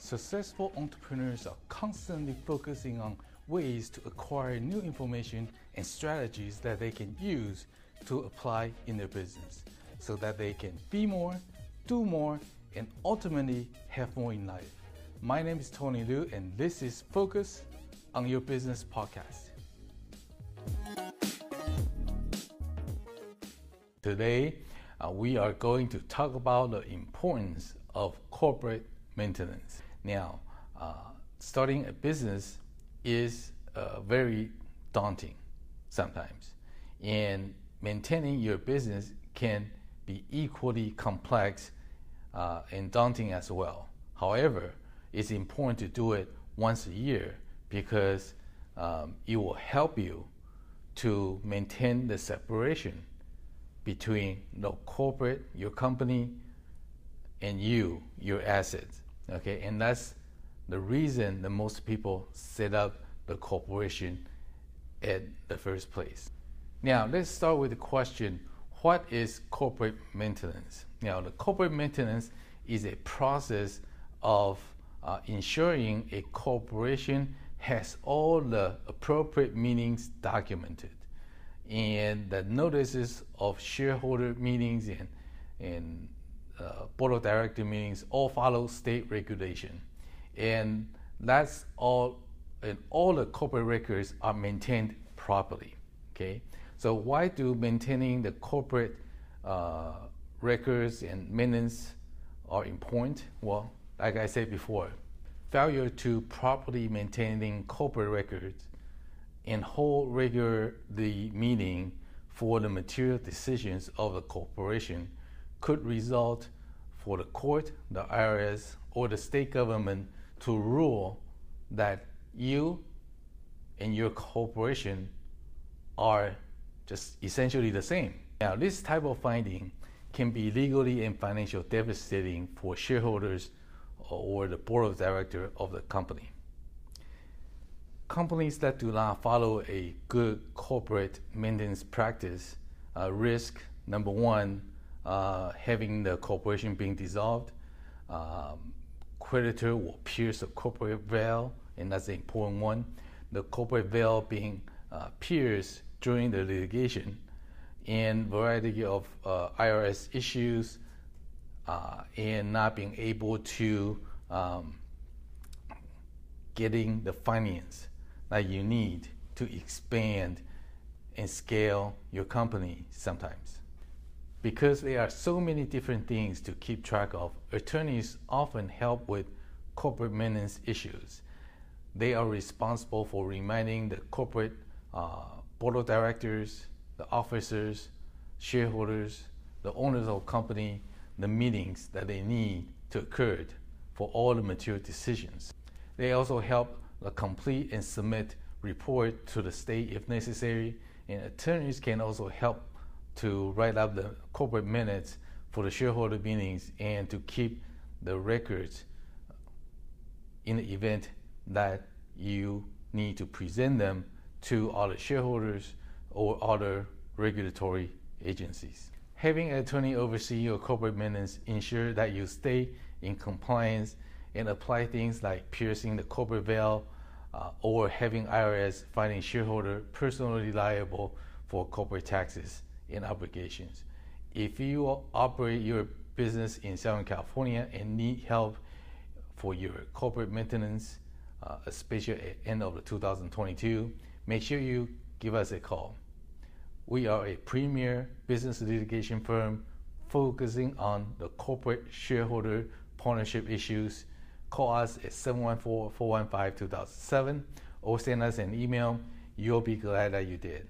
Successful entrepreneurs are constantly focusing on ways to acquire new information and strategies that they can use to apply in their business so that they can be more, do more, and ultimately have more in life. My name is Tony Liu, and this is Focus on Your Business podcast. Today, uh, we are going to talk about the importance of corporate maintenance. Now, uh, starting a business is uh, very daunting sometimes, and maintaining your business can be equally complex uh, and daunting as well. However, it's important to do it once a year because um, it will help you to maintain the separation between the corporate, your company, and you, your assets. Okay, and that's the reason that most people set up the corporation at the first place. Now, let's start with the question what is corporate maintenance? Now, the corporate maintenance is a process of uh, ensuring a corporation has all the appropriate meetings documented and the notices of shareholder meetings and, and uh, board of director meetings all follow state regulation. And that's all, and all the corporate records are maintained properly. Okay, so why do maintaining the corporate uh, records and maintenance are important? Well, like I said before, failure to properly maintaining corporate records and hold regularly meeting for the material decisions of the corporation could result for the court, the IRS, or the state government to rule that you and your corporation are just essentially the same. Now, this type of finding can be legally and financially devastating for shareholders or the board of director of the company. Companies that do not follow a good corporate maintenance practice uh, risk number one, uh, having the corporation being dissolved. Um, creditor will pierce the corporate veil, and that's the important one. The corporate veil being uh, pierced during the litigation, and variety of uh, IRS issues, uh, and not being able to um, getting the finance that you need to expand and scale your company sometimes. Because there are so many different things to keep track of, attorneys often help with corporate maintenance issues. They are responsible for reminding the corporate uh, board of directors, the officers, shareholders, the owners of the company, the meetings that they need to occur for all the material decisions. They also help complete and submit report to the state if necessary, and attorneys can also help to write up the corporate minutes for the shareholder meetings and to keep the records in the event that you need to present them to other shareholders or other regulatory agencies. Having an attorney oversee your corporate minutes ensure that you stay in compliance and apply things like piercing the corporate veil uh, or having IRS finding shareholder personally liable for corporate taxes and obligations. If you operate your business in Southern California and need help for your corporate maintenance, uh, especially at the end of 2022, make sure you give us a call. We are a premier business litigation firm focusing on the corporate shareholder partnership issues. Call us at 714 415 2007 or send us an email. You'll be glad that you did.